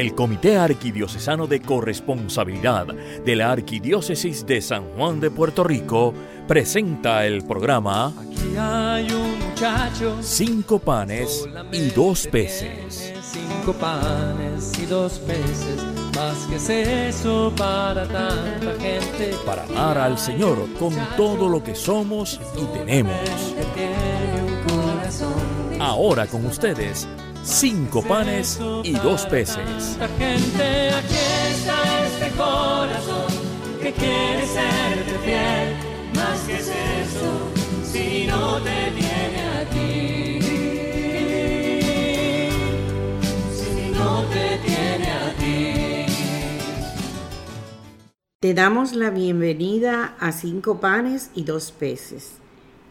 el Comité Arquidiocesano de Corresponsabilidad de la Arquidiócesis de San Juan de Puerto Rico presenta el programa Aquí hay un muchacho. Cinco panes y dos peces. Cinco panes y dos peces. Más que es eso para tanta gente. Para amar al Señor con todo lo que somos y tenemos. Ahora con ustedes, cinco panes y dos peces. Gente, aquí está este corazón que quiere serte fiel. Más que es eso, si no te tiene a ti. Si no te tiene a ti. Te damos la bienvenida a Cinco Panes y Dos Peces,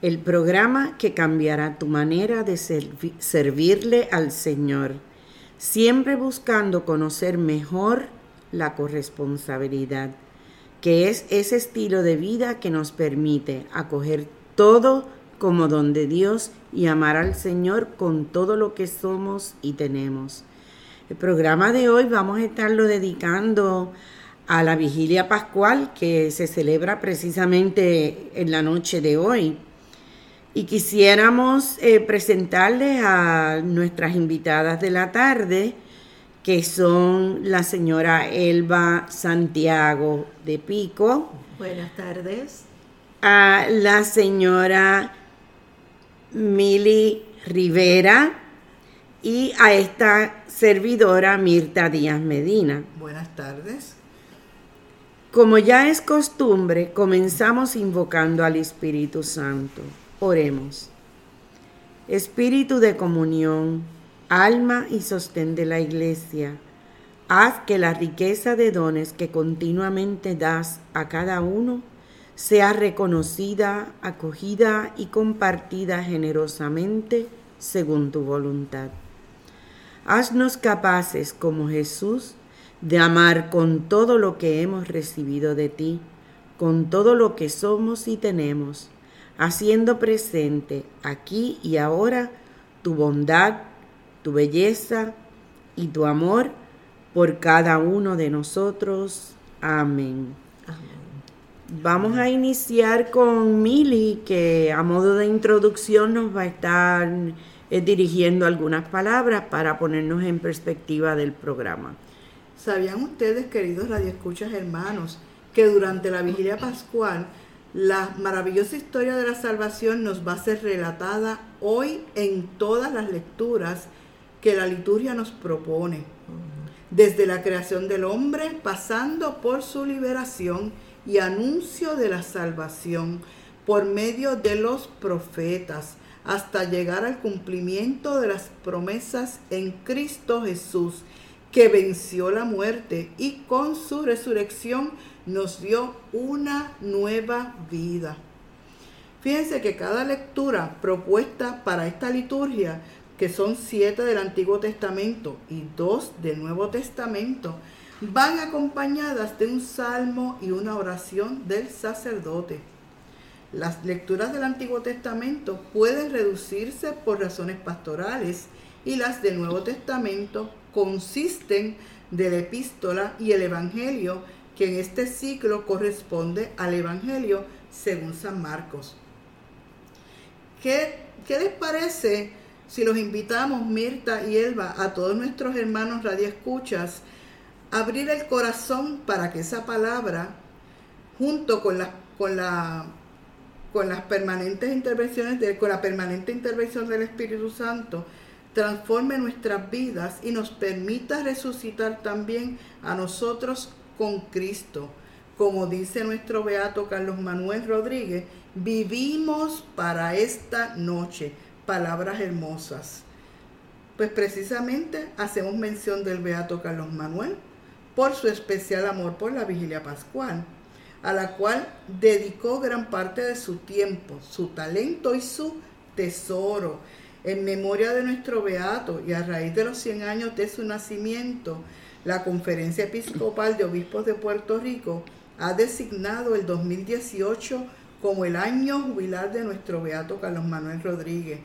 el programa que cambiará tu manera de servi- servirle al Señor, siempre buscando conocer mejor la corresponsabilidad, que es ese estilo de vida que nos permite acoger todo como don de Dios y amar al Señor con todo lo que somos y tenemos. El programa de hoy vamos a estarlo dedicando a la vigilia pascual que se celebra precisamente en la noche de hoy. Y quisiéramos eh, presentarles a nuestras invitadas de la tarde, que son la señora Elba Santiago de Pico, Buenas tardes. a la señora Mili Rivera y a esta servidora Mirta Díaz Medina. Buenas tardes. Como ya es costumbre, comenzamos invocando al Espíritu Santo. Oremos. Espíritu de comunión, alma y sostén de la Iglesia, haz que la riqueza de dones que continuamente das a cada uno sea reconocida, acogida y compartida generosamente según tu voluntad. Haznos capaces, como Jesús, de amar con todo lo que hemos recibido de ti, con todo lo que somos y tenemos, haciendo presente aquí y ahora tu bondad, tu belleza y tu amor por cada uno de nosotros. Amén. Vamos a iniciar con Mili, que a modo de introducción nos va a estar eh, dirigiendo algunas palabras para ponernos en perspectiva del programa. ¿Sabían ustedes, queridos radioescuchas hermanos, que durante la vigilia pascual la maravillosa historia de la salvación nos va a ser relatada hoy en todas las lecturas que la liturgia nos propone? Desde la creación del hombre, pasando por su liberación y anuncio de la salvación por medio de los profetas, hasta llegar al cumplimiento de las promesas en Cristo Jesús, que venció la muerte y con su resurrección nos dio una nueva vida. Fíjense que cada lectura propuesta para esta liturgia, que son siete del Antiguo Testamento y dos del Nuevo Testamento, van acompañadas de un salmo y una oración del sacerdote. Las lecturas del Antiguo Testamento pueden reducirse por razones pastorales y las del Nuevo Testamento consisten de la epístola y el Evangelio, que en este ciclo corresponde al Evangelio según San Marcos. ¿Qué, qué les parece si los invitamos, Mirta y Elba, a todos nuestros hermanos radioescuchas, a abrir el corazón para que esa palabra, junto con la, con la con las permanentes intervenciones, de, con la permanente intervención del Espíritu Santo, transforme nuestras vidas y nos permita resucitar también a nosotros con Cristo. Como dice nuestro beato Carlos Manuel Rodríguez, vivimos para esta noche. Palabras hermosas. Pues precisamente hacemos mención del beato Carlos Manuel por su especial amor por la vigilia pascual a la cual dedicó gran parte de su tiempo, su talento y su tesoro. En memoria de nuestro beato y a raíz de los 100 años de su nacimiento, la Conferencia Episcopal de Obispos de Puerto Rico ha designado el 2018 como el año jubilar de nuestro beato Carlos Manuel Rodríguez.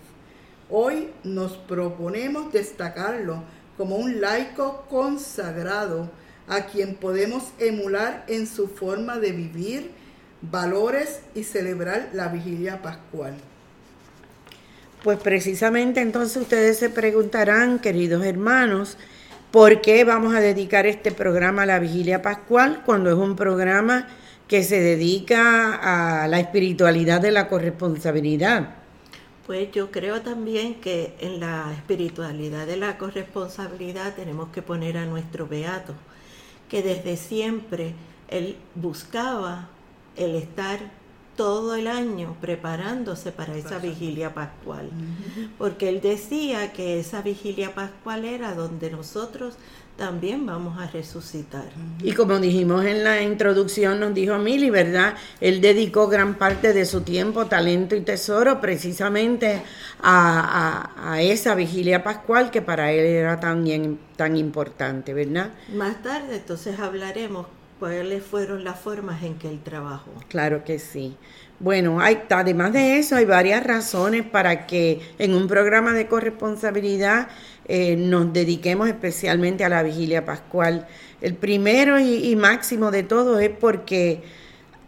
Hoy nos proponemos destacarlo como un laico consagrado a quien podemos emular en su forma de vivir, valores y celebrar la vigilia pascual. Pues precisamente entonces ustedes se preguntarán, queridos hermanos, ¿por qué vamos a dedicar este programa a la vigilia pascual cuando es un programa que se dedica a la espiritualidad de la corresponsabilidad? Pues yo creo también que en la espiritualidad de la corresponsabilidad tenemos que poner a nuestro beato, que desde siempre él buscaba el estar todo el año preparándose para esa vigilia pascual, porque él decía que esa vigilia pascual era donde nosotros también vamos a resucitar. Y como dijimos en la introducción, nos dijo Mili, ¿verdad? Él dedicó gran parte de su tiempo, talento y tesoro precisamente a, esa vigilia pascual que para él era tan, tan importante, ¿verdad? Más tarde entonces hablaremos cuáles fueron las formas en que él trabajó. Claro que sí. Bueno, hay, además de eso, hay varias razones para que en un programa de corresponsabilidad eh, nos dediquemos especialmente a la vigilia pascual. El primero y, máximo de todo es porque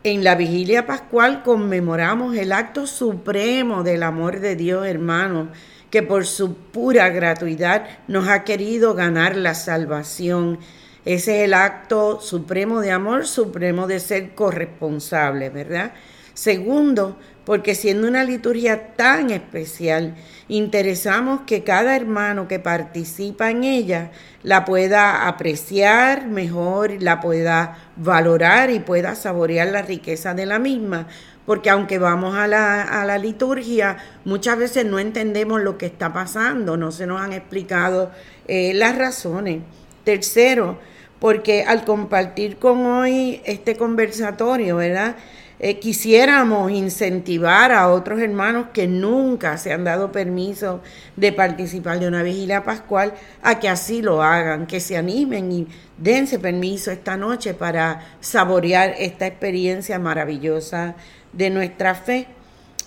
en la vigilia pascual conmemoramos el acto supremo del amor de Dios, hermano, que por su pura gratuidad nos ha querido ganar la salvación. Ese es el acto supremo de amor, supremo de ser corresponsable, ¿verdad? Segundo, porque siendo una liturgia tan especial, interesamos que cada hermano que participa en ella la pueda apreciar mejor, la pueda valorar y pueda saborear la riqueza de la misma, porque aunque vamos a la, liturgia, muchas veces no entendemos lo que está pasando, no se nos han explicado eh, las razones. Tercero, porque al compartir con hoy este conversatorio, ¿verdad? Eh, quisiéramos incentivar a otros hermanos que nunca se han dado permiso de participar de una vigilia pascual a que así lo hagan, que se animen y dense permiso esta noche para saborear esta experiencia maravillosa de nuestra fe.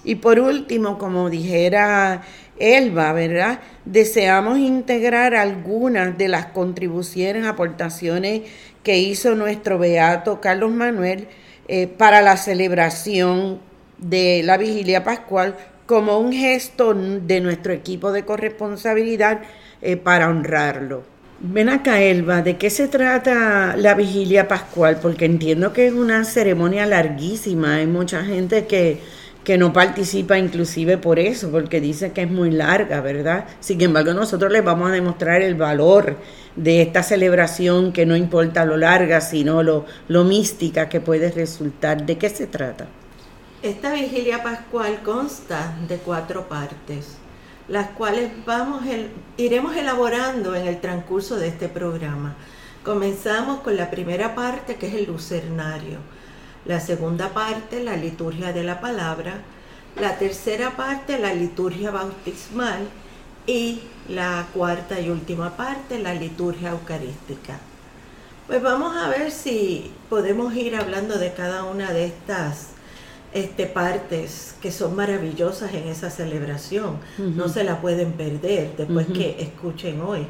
Y por último, como dijera Elba, ¿verdad? Deseamos integrar algunas de las contribuciones, aportaciones que hizo nuestro beato Carlos Manuel eh, para la celebración de la vigilia pascual como un gesto de nuestro equipo de corresponsabilidad eh, para honrarlo. Ven acá, Elba, ¿de qué se trata la vigilia pascual? Porque entiendo que es una ceremonia larguísima, hay mucha gente que, que no participa inclusive por eso, porque dice que es muy larga, ¿verdad? Sin embargo, nosotros les vamos a demostrar el valor de esta celebración que no importa lo larga, sino lo, lo mística que puede resultar. ¿De qué se trata? Esta vigilia pascual consta de cuatro partes, las cuales vamos iremos elaborando en el transcurso de este programa. Comenzamos con la primera parte que es el lucernario, la segunda parte la liturgia de la palabra, la tercera parte la liturgia bautismal y la cuarta y última parte, la liturgia eucarística. Pues vamos a ver si podemos ir hablando de cada una de estas este, partes que son maravillosas en esa celebración. No se la pueden perder después que escuchen hoy.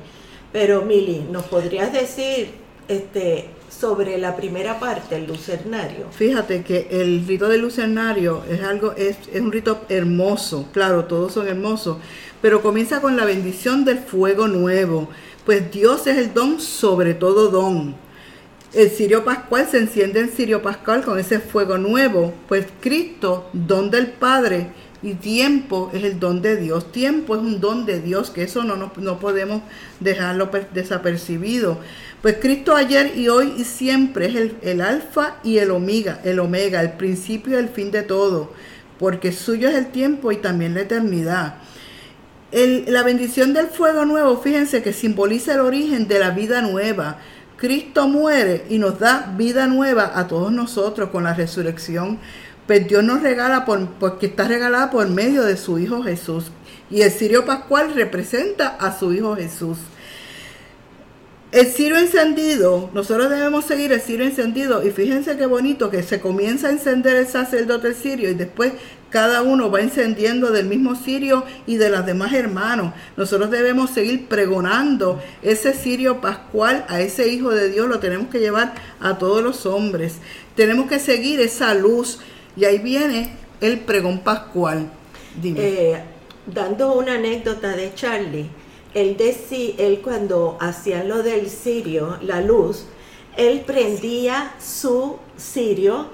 Pero Mili, ¿nos podrías decir este, sobre la primera parte, el lucernario? Fíjate que el rito del lucernario es algo, es, es un rito hermoso, claro, todos son hermosos, pero comienza con la bendición del fuego nuevo, pues Dios es el don sobre todo don. El cirio pascual se enciende en cirio pascual con ese fuego nuevo, pues Cristo, don del Padre, y tiempo es el don de Dios. Tiempo es un don de Dios, que eso no, no, podemos dejarlo desapercibido. Pues Cristo ayer y hoy y siempre es el, el alfa y el omega, el omega, el principio y el fin de todo, porque suyo es el tiempo y también la eternidad la bendición del fuego nuevo, fíjense que simboliza el origen de la vida nueva. Cristo muere y nos da vida nueva a todos nosotros con la resurrección. Pues Dios nos regala por, porque está regalada por medio de su Hijo Jesús. Y el cirio pascual representa a su Hijo Jesús. El cirio encendido, nosotros debemos seguir el cirio encendido y fíjense qué bonito que se comienza a encender el sacerdote el cirio y después cada uno va encendiendo del mismo cirio y de las demás hermanos. Nosotros debemos seguir pregonando ese cirio pascual a ese Hijo de Dios, lo tenemos que llevar a todos los hombres. Tenemos que seguir esa luz y ahí viene el pregón pascual. Eh, dando una anécdota de Charlie, él, decía, él cuando hacía lo del cirio, la luz, él prendía su cirio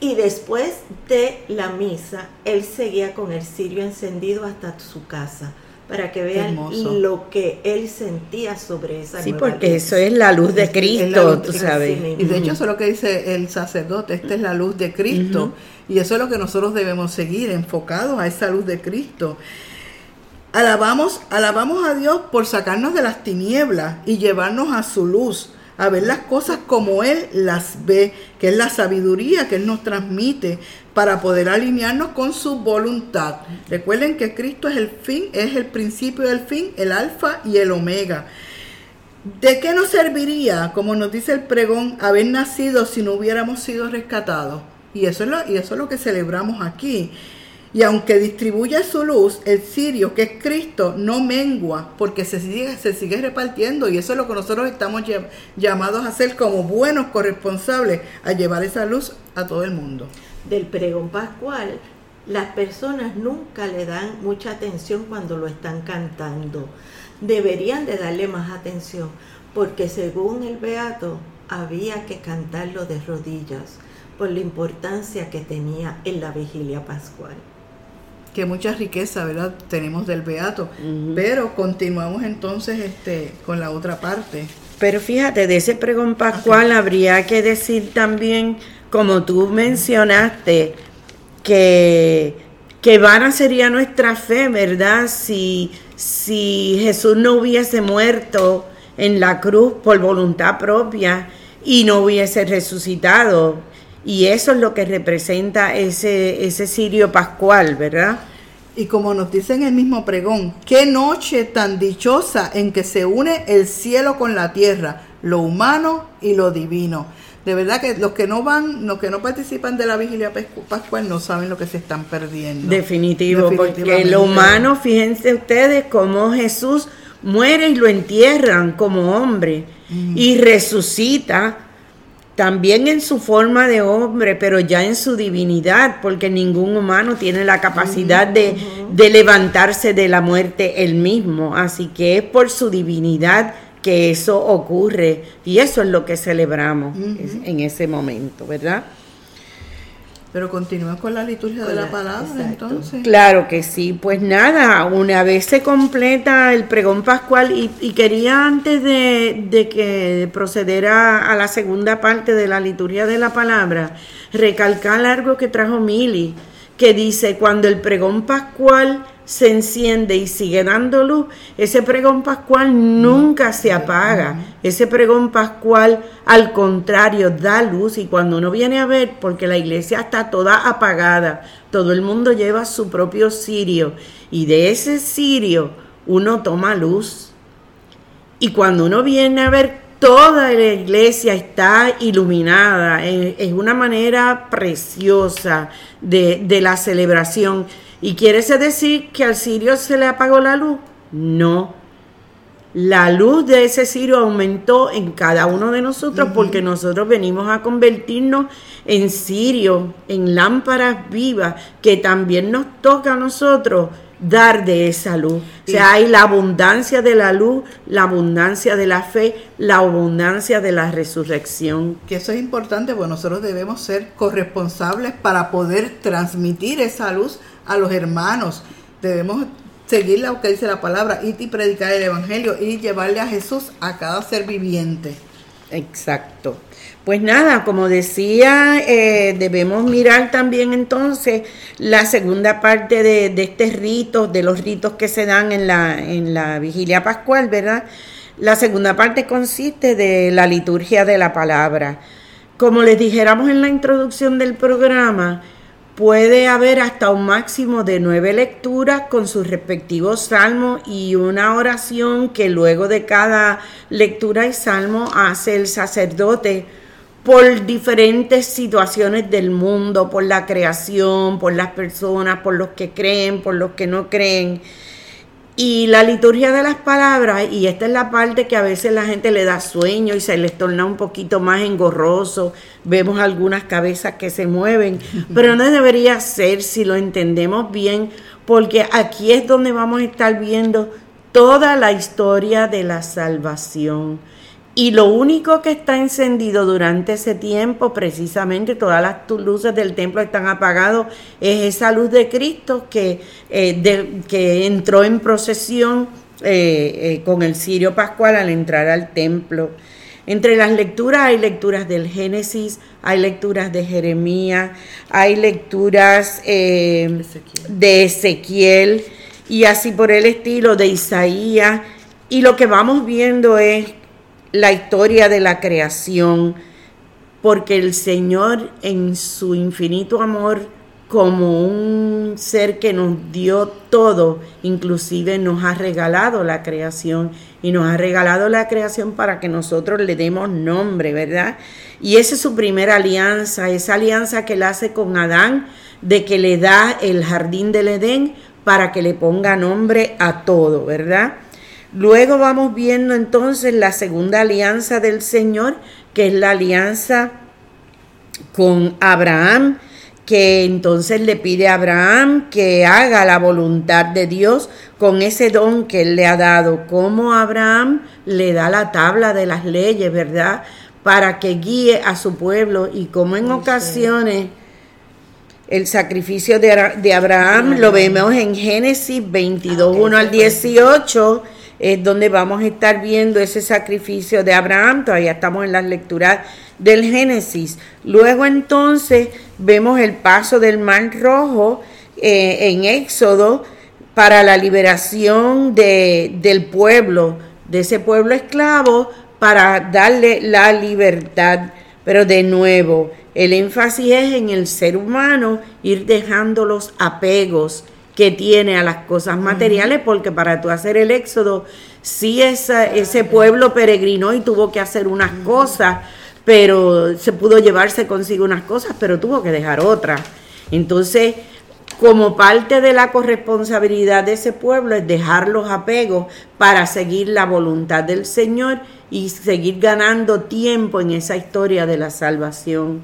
y después de la misa, él seguía con el cirio encendido hasta su casa para que vean lo que él sentía sobre esa Sí, porque eso es la luz de Cristo, tú sabes. Y de hecho eso es lo que dice el sacerdote, esta es la luz de Cristo. Y eso es lo que nosotros debemos seguir, enfocados a esa luz de Cristo. Alabamos, alabamos a Dios por sacarnos de las tinieblas y llevarnos a su luz a ver las cosas como Él las ve, que es la sabiduría que Él nos transmite para poder alinearnos con su voluntad. Recuerden que Cristo es el fin, es el principio del fin, el alfa y el omega. ¿De qué nos serviría, como nos dice el pregón, haber nacido si no hubiéramos sido rescatados? Y eso es lo, y eso es lo que celebramos aquí. Y aunque distribuye su luz, el cirio, que es Cristo, no mengua, porque se sigue, se sigue repartiendo. Y eso es lo que nosotros estamos llamados a hacer como buenos corresponsables, a llevar esa luz a todo el mundo. Del pregón pascual, las personas nunca le dan mucha atención cuando lo están cantando. Deberían de darle más atención, porque según el Beato, había que cantarlo de rodillas por la importancia que tenía en la vigilia pascual que mucha riqueza, ¿verdad? Tenemos del beato, pero continuamos entonces este con la otra parte. Pero fíjate, de ese pregón pascual habría que decir también, como tú mencionaste, que, que vana sería nuestra fe, ¿verdad? Si, si Jesús no hubiese muerto en la cruz por voluntad propia y no hubiese resucitado, y eso es lo que representa ese, ese sirio pascual, ¿verdad? Y como nos dice en el mismo pregón, qué noche tan dichosa en que se une el cielo con la tierra, lo humano y lo divino. De verdad que los que no van, los que no participan de la vigilia pascual no saben lo que se están perdiendo. Definitivo, porque lo humano, fíjense ustedes cómo Jesús muere y lo entierran como hombre y resucita también en su forma de hombre, pero ya en su divinidad, porque ningún humano tiene la capacidad de, levantarse de la muerte él mismo. Así que es por su divinidad que eso ocurre y eso es lo que celebramos en ese momento, ¿verdad? Pero continúa con la liturgia de la, palabra, entonces. Claro que sí. Pues nada, una vez se completa el pregón pascual y, quería antes de, que procediera a la segunda parte de la liturgia de la palabra, recalcar algo que trajo Mili, que dice, cuando el pregón pascual se enciende y sigue dando luz, ese pregón pascual nunca se apaga. Ese pregón pascual, al contrario, da luz y cuando uno viene a ver, porque la iglesia está toda apagada, todo el mundo lleva su propio cirio y de ese cirio uno toma luz. Y cuando uno viene a ver, toda la iglesia está iluminada, es una manera preciosa de, de la celebración. ¿Y quiere decir que al sirio se le apagó la luz? No. La luz de ese sirio aumentó en cada uno de nosotros porque nosotros venimos a convertirnos en sirio, en lámparas vivas, que también nos toca a nosotros dar de esa luz. O sea, hay la abundancia de la luz, la abundancia de la fe, la abundancia de la resurrección. Que eso es importante, porque nosotros debemos ser corresponsables para poder transmitir esa luz a los hermanos. Debemos seguir lo que dice la palabra, y predicar el Evangelio y llevarle a Jesús a cada ser viviente. Exacto. Pues nada, como decía, eh, debemos mirar también entonces la segunda parte de, de este rito, de los ritos que se dan en la, en la vigilia pascual, ¿verdad? La segunda parte consiste de la liturgia de la palabra. Como les dijéramos en la introducción del programa, puede haber hasta un máximo de nueve lecturas con sus respectivos salmos y una oración que luego de cada lectura y salmo hace el sacerdote por diferentes situaciones del mundo, por la creación, por las personas, por los que creen, por los que no creen. Y la liturgia de las palabras, y esta es la parte que a veces la gente le da sueño y se les torna un poquito más engorroso, vemos algunas cabezas que se mueven, pero no debería ser si lo entendemos bien, porque aquí es donde vamos a estar viendo toda la historia de la salvación y lo único que está encendido durante ese tiempo, precisamente todas las luces del templo están apagadas, es esa luz de Cristo que, eh, que entró en procesión eh, eh, con el cirio pascual al entrar al templo. Entre las lecturas hay lecturas del Génesis, hay lecturas de Jeremías, hay lecturas de Ezequiel y así por el estilo de Isaías. Y lo que vamos viendo es la historia de la creación, porque el Señor en su infinito amor, como un ser que nos dio todo, inclusive nos ha regalado la creación y nos ha regalado la creación para que nosotros le demos nombre, ¿verdad? Y esa es su primera alianza, esa alianza que él hace con Adán, de que le da el jardín del Edén para que le ponga nombre a todo, ¿verdad? Luego vamos viendo entonces la segunda alianza del Señor, que es la alianza con Abraham, que entonces le pide a Abraham que haga la voluntad de Dios con ese don que él le ha dado, como Abraham le da la tabla de las leyes, ¿verdad? Para que guíe a su pueblo y como en ocasiones el sacrificio de, Abraham lo vemos en Génesis 22, 1 al 18 es donde vamos a estar viendo ese sacrificio de Abraham, todavía estamos en las lecturas del Génesis. Luego entonces vemos el paso del Mar Rojo eh, en Éxodo para la liberación de, del pueblo, de ese pueblo esclavo, para darle la libertad. Pero de nuevo, el énfasis es en el ser humano, ir dejando los apegos, que tiene a las cosas materiales, porque para tú hacer el éxodo, sí ese pueblo peregrinó y tuvo que hacer unas cosas, pero se pudo llevarse consigo unas cosas, pero tuvo que dejar otras. Entonces, como parte de la corresponsabilidad de ese pueblo es dejar los apegos para seguir la voluntad del Señor y seguir ganando tiempo en esa historia de la salvación.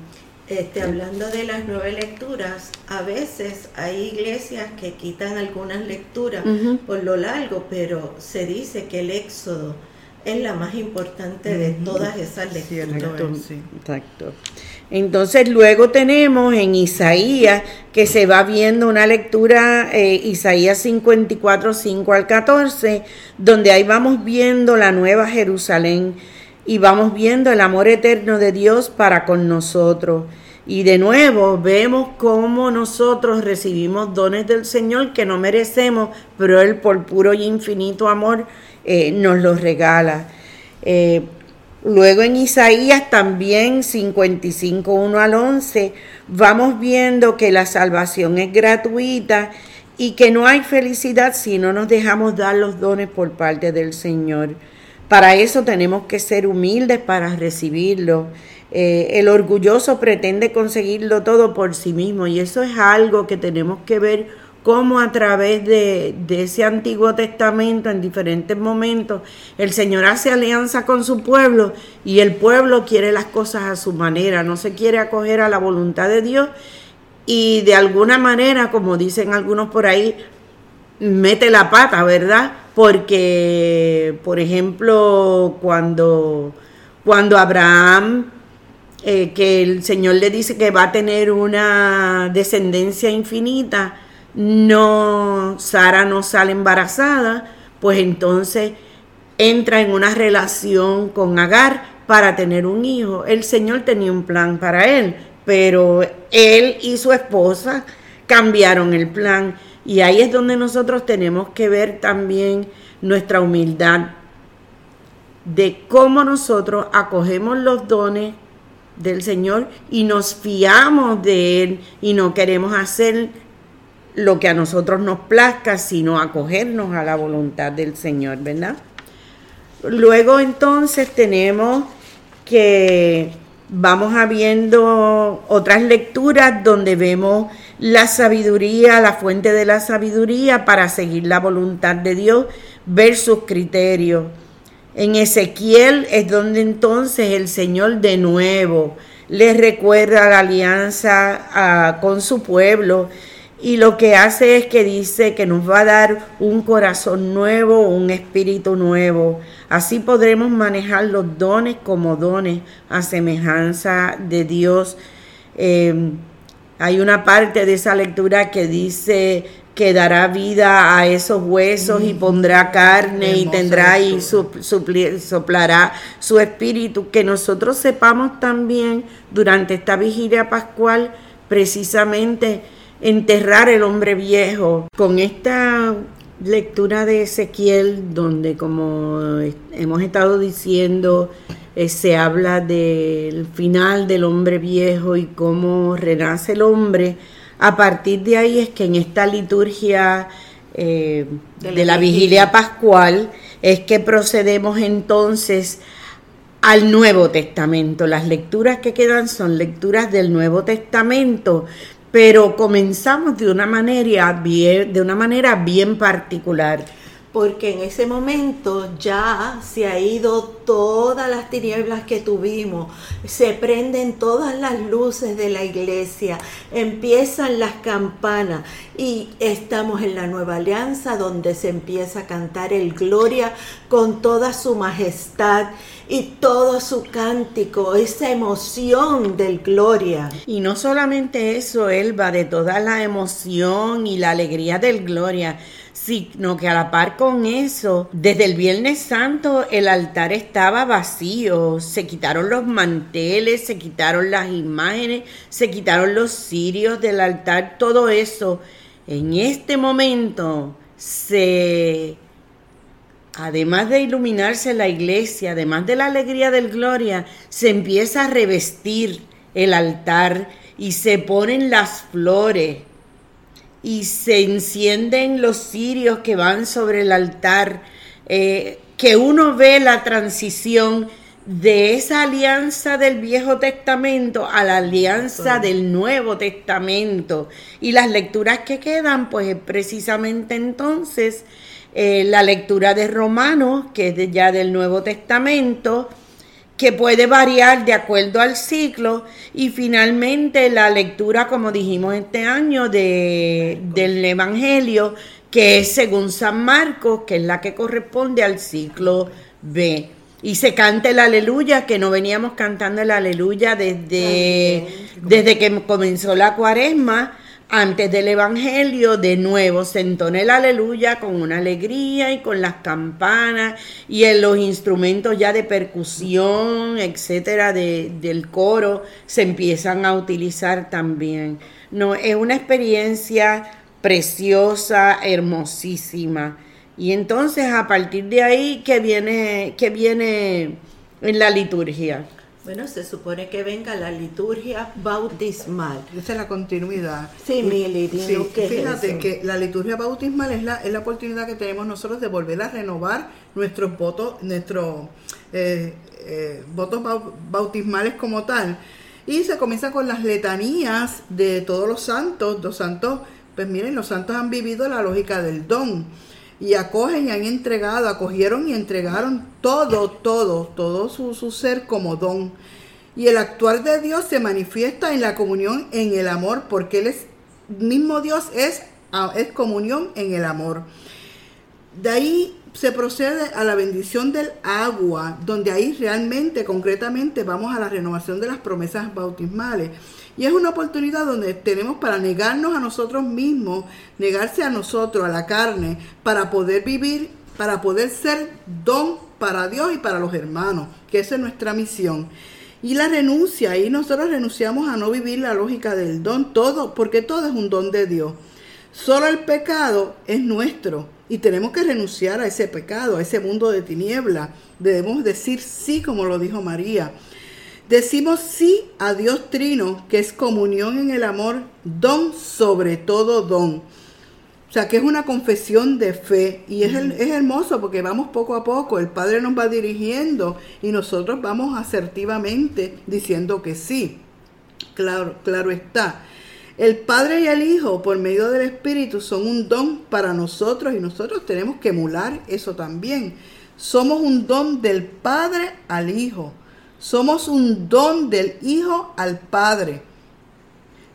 Este, hablando de las nueve lecturas, a veces hay iglesias que quitan algunas lecturas por lo largo, pero se dice que el Éxodo es la más importante de todas esas lecturas. Exacto. Entonces luego tenemos en Isaías que se va viendo una lectura, eh, Isaías 54, 5 al 14, donde ahí vamos viendo la nueva Jerusalén y vamos viendo el amor eterno de Dios para con nosotros. Y de nuevo vemos cómo nosotros recibimos dones del Señor que no merecemos, pero Él por puro y infinito amor eh, nos los regala. Eh, luego en Isaías también 55, 1 al 11, vamos viendo que la salvación es gratuita y que no hay felicidad si no nos dejamos dar los dones por parte del Señor. Para eso tenemos que ser humildes para recibirlo. Eh, el orgulloso pretende conseguirlo todo por sí mismo y eso es algo que tenemos que ver cómo a través de, ese Antiguo Testamento en diferentes momentos el Señor hace alianza con su pueblo y el pueblo quiere las cosas a su manera, no se quiere acoger a la voluntad de Dios y de alguna manera, como dicen algunos por ahí, mete la pata, ¿verdad? Porque, por ejemplo, cuando, cuando Abraham, eh, que el Señor le dice que va a tener una descendencia infinita, no, Sara no sale embarazada, pues entonces entra en una relación con Agar para tener un hijo. El Señor tenía un plan para él, pero él y su esposa cambiaron el plan. Y ahí es donde nosotros tenemos que ver también nuestra humildad de cómo nosotros acogemos los dones del Señor y nos fiamos de Él y no queremos hacer lo que a nosotros nos plazca, sino acogernos a la voluntad del Señor, ¿verdad? Luego entonces tenemos que vamos habiendo otras lecturas donde vemos la sabiduría, la fuente de la sabiduría para seguir la voluntad de Dios, ver sus criterios. En Ezequiel es donde entonces el Señor de nuevo le recuerda la alianza ah, con su pueblo y lo que hace es que dice que nos va a dar un corazón nuevo, un espíritu nuevo. Así podremos manejar los dones como dones a semejanza de Dios. Em, hay una parte de esa lectura que dice que dará vida a esos huesos y pondrá carne y tendrá y soplará su espíritu. Que nosotros sepamos también durante esta vigilia pascual precisamente enterrar el hombre viejo. Con esta lectura de Ezequiel, donde como hemos estado diciendo, eh, se habla del final del hombre viejo y cómo renace el hombre, a partir de ahí es que en esta liturgia eh, de, la, vigilia pascual es que procedemos entonces al Nuevo Testamento. Las lecturas que quedan son lecturas del Nuevo Testamento, pero comenzamos de una manera bien, de una manera bien particular. Porque en ese momento ya se ha ido todas las tinieblas que tuvimos, se prenden todas las luces de la iglesia, empiezan las campanas y estamos en la nueva alianza donde se empieza a cantar el gloria con toda su majestad y todo su cántico, esa emoción del gloria. Y no solamente eso, Elba, de toda la emoción y la alegría del gloria, sino que a la par con eso, desde el Viernes Santo el altar estaba vacío, se quitaron los manteles, se quitaron las imágenes, se quitaron los cirios del altar, todo eso. En este momento se además de iluminarse la iglesia, además de la alegría del gloria, se empieza a revestir el altar y se ponen las flores y se encienden los cirios que van sobre el altar, eh, que uno ve la transición de esa alianza del Viejo Testamento a la alianza del Nuevo Testamento. Y las lecturas que quedan, pues precisamente entonces eh, la lectura de Romanos, que es ya del Nuevo Testamento, que puede variar de acuerdo al ciclo, y finalmente la lectura, como dijimos este año, de, del Evangelio, que es según San Marcos, que es la que corresponde al ciclo B. Y se canta el aleluya, que no veníamos cantando el aleluya desde, desde que comenzó la cuaresma, antes del Evangelio, de nuevo se entona el aleluya con una alegría y con las campanas y en los instrumentos ya de percusión, etcétera, del coro, se empiezan a utilizar también. No, es una experiencia preciosa, hermosísima. Y entonces a partir de ahí que viene, que viene en la liturgia. Bueno, se supone que venga la liturgia bautismal. Esa es la continuidad. Sí, sí, fíjate que la liturgia bautismal es la, es la oportunidad que tenemos nosotros de volver a renovar nuestros votos, nuestros eh, eh, votos bautismales como tal. Y se comienza con las letanías de todos los santos. Los santos, pues miren, los santos han vivido la lógica del don y acogen y han entregado, acogieron y entregaron todo, todo, todo su, su, ser como don. Y el actuar de Dios se manifiesta en la comunión, en el amor, porque Él mismo Dios es, es comunión en el amor. De ahí se procede a la bendición del agua, donde ahí realmente, concretamente, vamos a la renovación de las promesas bautismales. Y es una oportunidad donde tenemos para negarnos a nosotros mismos, negarse a nosotros, a la carne, para poder vivir, para poder ser don para Dios y para los hermanos, que esa es nuestra misión. Y la renuncia, y nosotros renunciamos a no vivir la lógica del don, todo, porque todo es un don de Dios. Solo el pecado es nuestro y tenemos que renunciar a ese pecado, a ese mundo de tiniebla. Debemos decir sí, como lo dijo María. Decimos sí a Dios Trino, que es comunión en el amor, don sobre todo don. O sea, que es una confesión de fe y es, es hermoso porque vamos poco a poco, el Padre nos va dirigiendo y nosotros vamos asertivamente diciendo que sí. Claro, claro está. El Padre y el Hijo, por medio del Espíritu, son un don para nosotros y nosotros tenemos que emular eso también. Somos un don del Padre al Hijo. Somos un don del Hijo al Padre.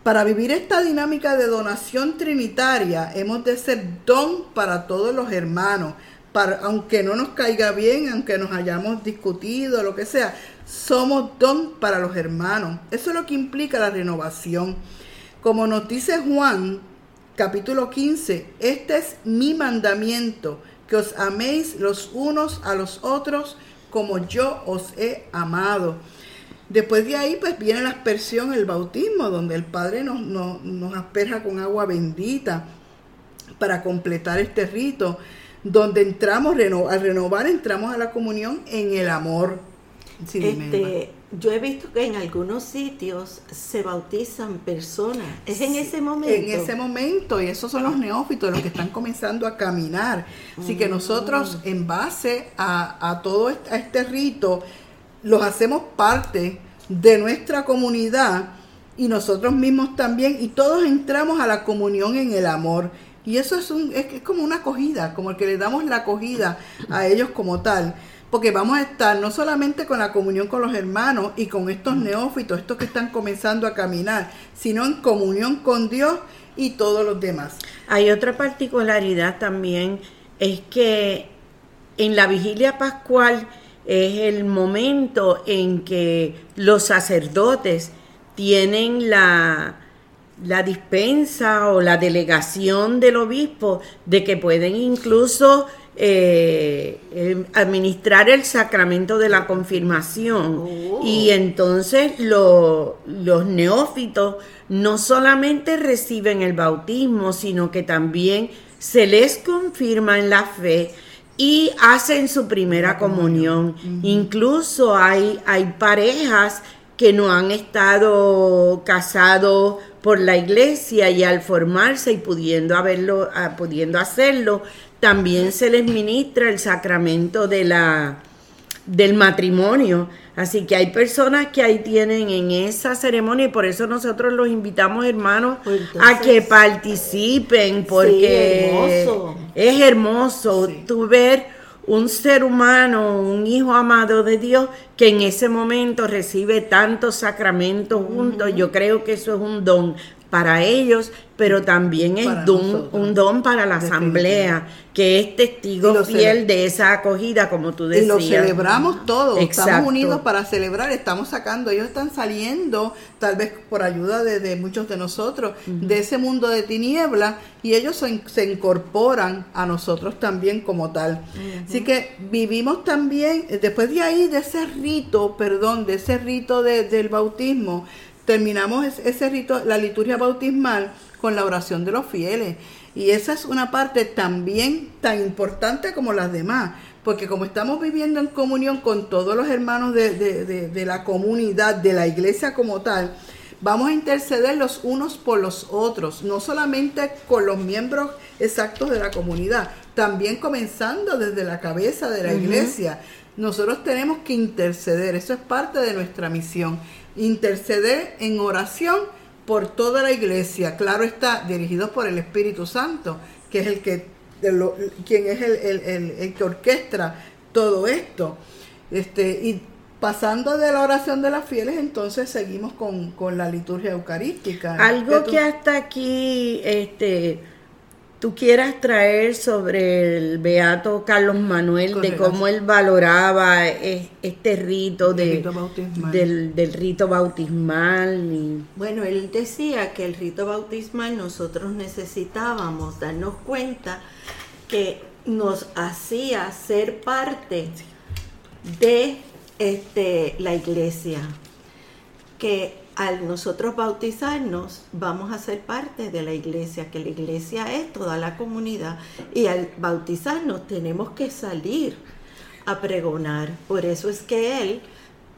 Para vivir esta dinámica de donación trinitaria, hemos de ser don para todos los hermanos. Para, aunque no nos caiga bien, aunque nos hayamos discutido, lo que sea, somos don para los hermanos. Eso es lo que implica la renovación. Como nos dice Juan, capítulo 15, este es mi mandamiento, que os améis los unos a los otros como yo os he amado. Después de ahí, pues viene la aspersión, el bautismo, donde el Padre nos, nos, nos asperja con agua bendita para completar este rito, donde entramos, reno- al renovar, entramos a la comunión en el amor. Sí. Este, yo he visto que en algunos sitios se bautizan personas. Es en ese momento. En ese momento, y esos son los neófitos, los que están comenzando a caminar. Así que nosotros, en base a, a todo este, a este rito, los hacemos parte de nuestra comunidad y nosotros mismos también, y todos entramos a la comunión en el amor. Y eso es, un, es, es como una acogida, como el que le damos la acogida a ellos como tal. Porque vamos a estar no solamente con la comunión con los hermanos y con estos neófitos, estos que están comenzando a caminar, sino en comunión con Dios y todos los demás. Hay otra particularidad también, es que en la vigilia pascual es el momento en que los sacerdotes tienen la, la dispensa o la delegación del obispo de que pueden incluso eh, eh, administrar el sacramento de la confirmación. Oh. Y entonces lo- los neófitos no solamente reciben el bautismo, sino que también se les confirma en la fe y hacen su primera comunión. Incluso hay, hay parejas que no han estado casados por la iglesia y al formarse y pudiendo haberlo, ah, pudiendo hacerlo, también se les ministra el sacramento de la del matrimonio. Así que hay personas que ahí tienen en esa ceremonia y por eso nosotros los invitamos, hermanos, Pues a que participen porque hermoso. es hermoso Sí. tú ver un ser humano, un hijo amado de Dios que en ese momento recibe tantos sacramentos juntos. Yo creo que eso es un don para ellos, pero también es don- un don para la asamblea, que es testigo Y fiel de esa acogida, como tú Y decías. lo celebramos todos, Exacto. estamos unidos para celebrar, estamos sacando, ellos están saliendo, tal vez por ayuda de, de muchos de nosotros, de ese mundo de tiniebla, y ellos se, se incorporan a nosotros también como tal. Así que vivimos también, después de ahí, de ese rito, perdón, de ese rito de- del bautismo, terminamos es- ese rito, la liturgia bautismal, con la oración de los fieles. Y esa es una parte también tan importante como las demás, porque como estamos viviendo en comunión con todos los hermanos de, de- de- de la comunidad, de la iglesia como tal, vamos a interceder los unos por los otros, no solamente con los miembros exactos de la comunidad, también comenzando desde la cabeza de la iglesia. Nosotros tenemos que interceder, eso es parte de nuestra misión, interceder en oración por toda la iglesia, claro está, dirigidos por el Espíritu Santo, que es el que, de lo- quien es el, el- el- el que orquestra todo esto. Este, y pasando de la oración de las fieles, entonces seguimos con, con la liturgia eucarística. Algo tú- que hasta aquí este, tú quieras traer sobre el beato Carlos Manuel, de cómo él valoraba es- este rito, de, rito bautismal. Del, del rito bautismal. y- Bueno, él decía que el rito bautismal nosotros necesitábamos darnos cuenta que nos hacía ser parte de este, la iglesia, que al nosotros bautizarnos vamos a ser parte de la iglesia, que la iglesia es toda la comunidad y al bautizarnos tenemos que salir a pregonar. Por eso es que él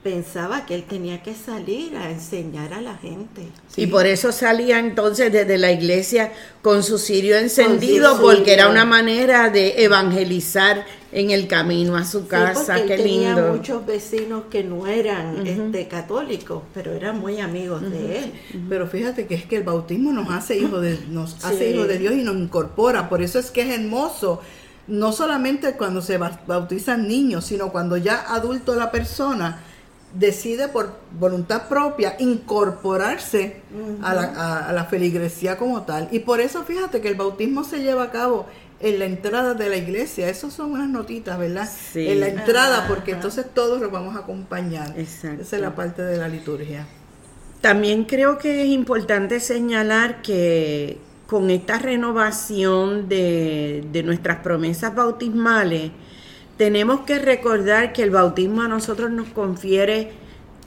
pensaba que él tenía que salir a enseñar a la gente. Y por eso salía entonces desde la iglesia con su cirio encendido, su porque era una manera de evangelizar en el camino a su Sí, casa. porque él Qué tenía lindo. muchos vecinos que no eran este, católicos, pero eran muy amigos de él. Pero fíjate que es que el bautismo nos hace hijos de, nos hace Sí. hijos de Dios y nos incorpora. Por eso es que es hermoso. No solamente cuando se ba- bautizan niños, sino cuando ya adulto la persona decide por voluntad propia incorporarse a, la, a- a la feligresía como tal. Y por eso fíjate que el bautismo se lleva a cabo en la entrada de la iglesia. Esas son unas notitas, ¿verdad? Sí. En la entrada, porque entonces todos los vamos a acompañar. Exacto. Esa es la parte de la liturgia. También creo que es importante señalar que con esta renovación de, de nuestras promesas bautismales, tenemos que recordar que el bautismo a nosotros nos confiere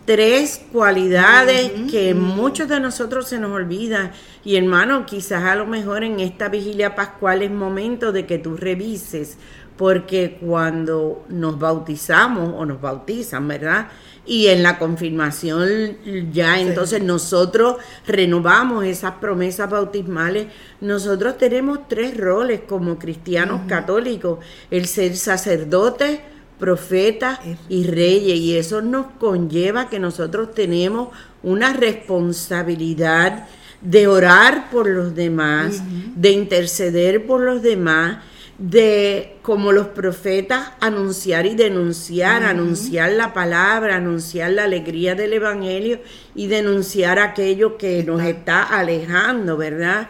tres cualidades que muchos de nosotros se nos olvidan. Y hermano, quizás a lo mejor en esta vigilia pascual es momento de que tú revises, porque cuando nos bautizamos o nos bautizan, ¿verdad? Y en la confirmación ya entonces nosotros renovamos esas promesas bautismales. Nosotros tenemos tres roles como cristianos católicos, el ser sacerdote, profeta y reyes. Y eso nos conlleva que nosotros tenemos una responsabilidad de orar por los demás, de interceder por los demás, de, como los profetas, anunciar y denunciar, anunciar la palabra, anunciar la alegría del Evangelio y denunciar aquello que nos está alejando, ¿verdad?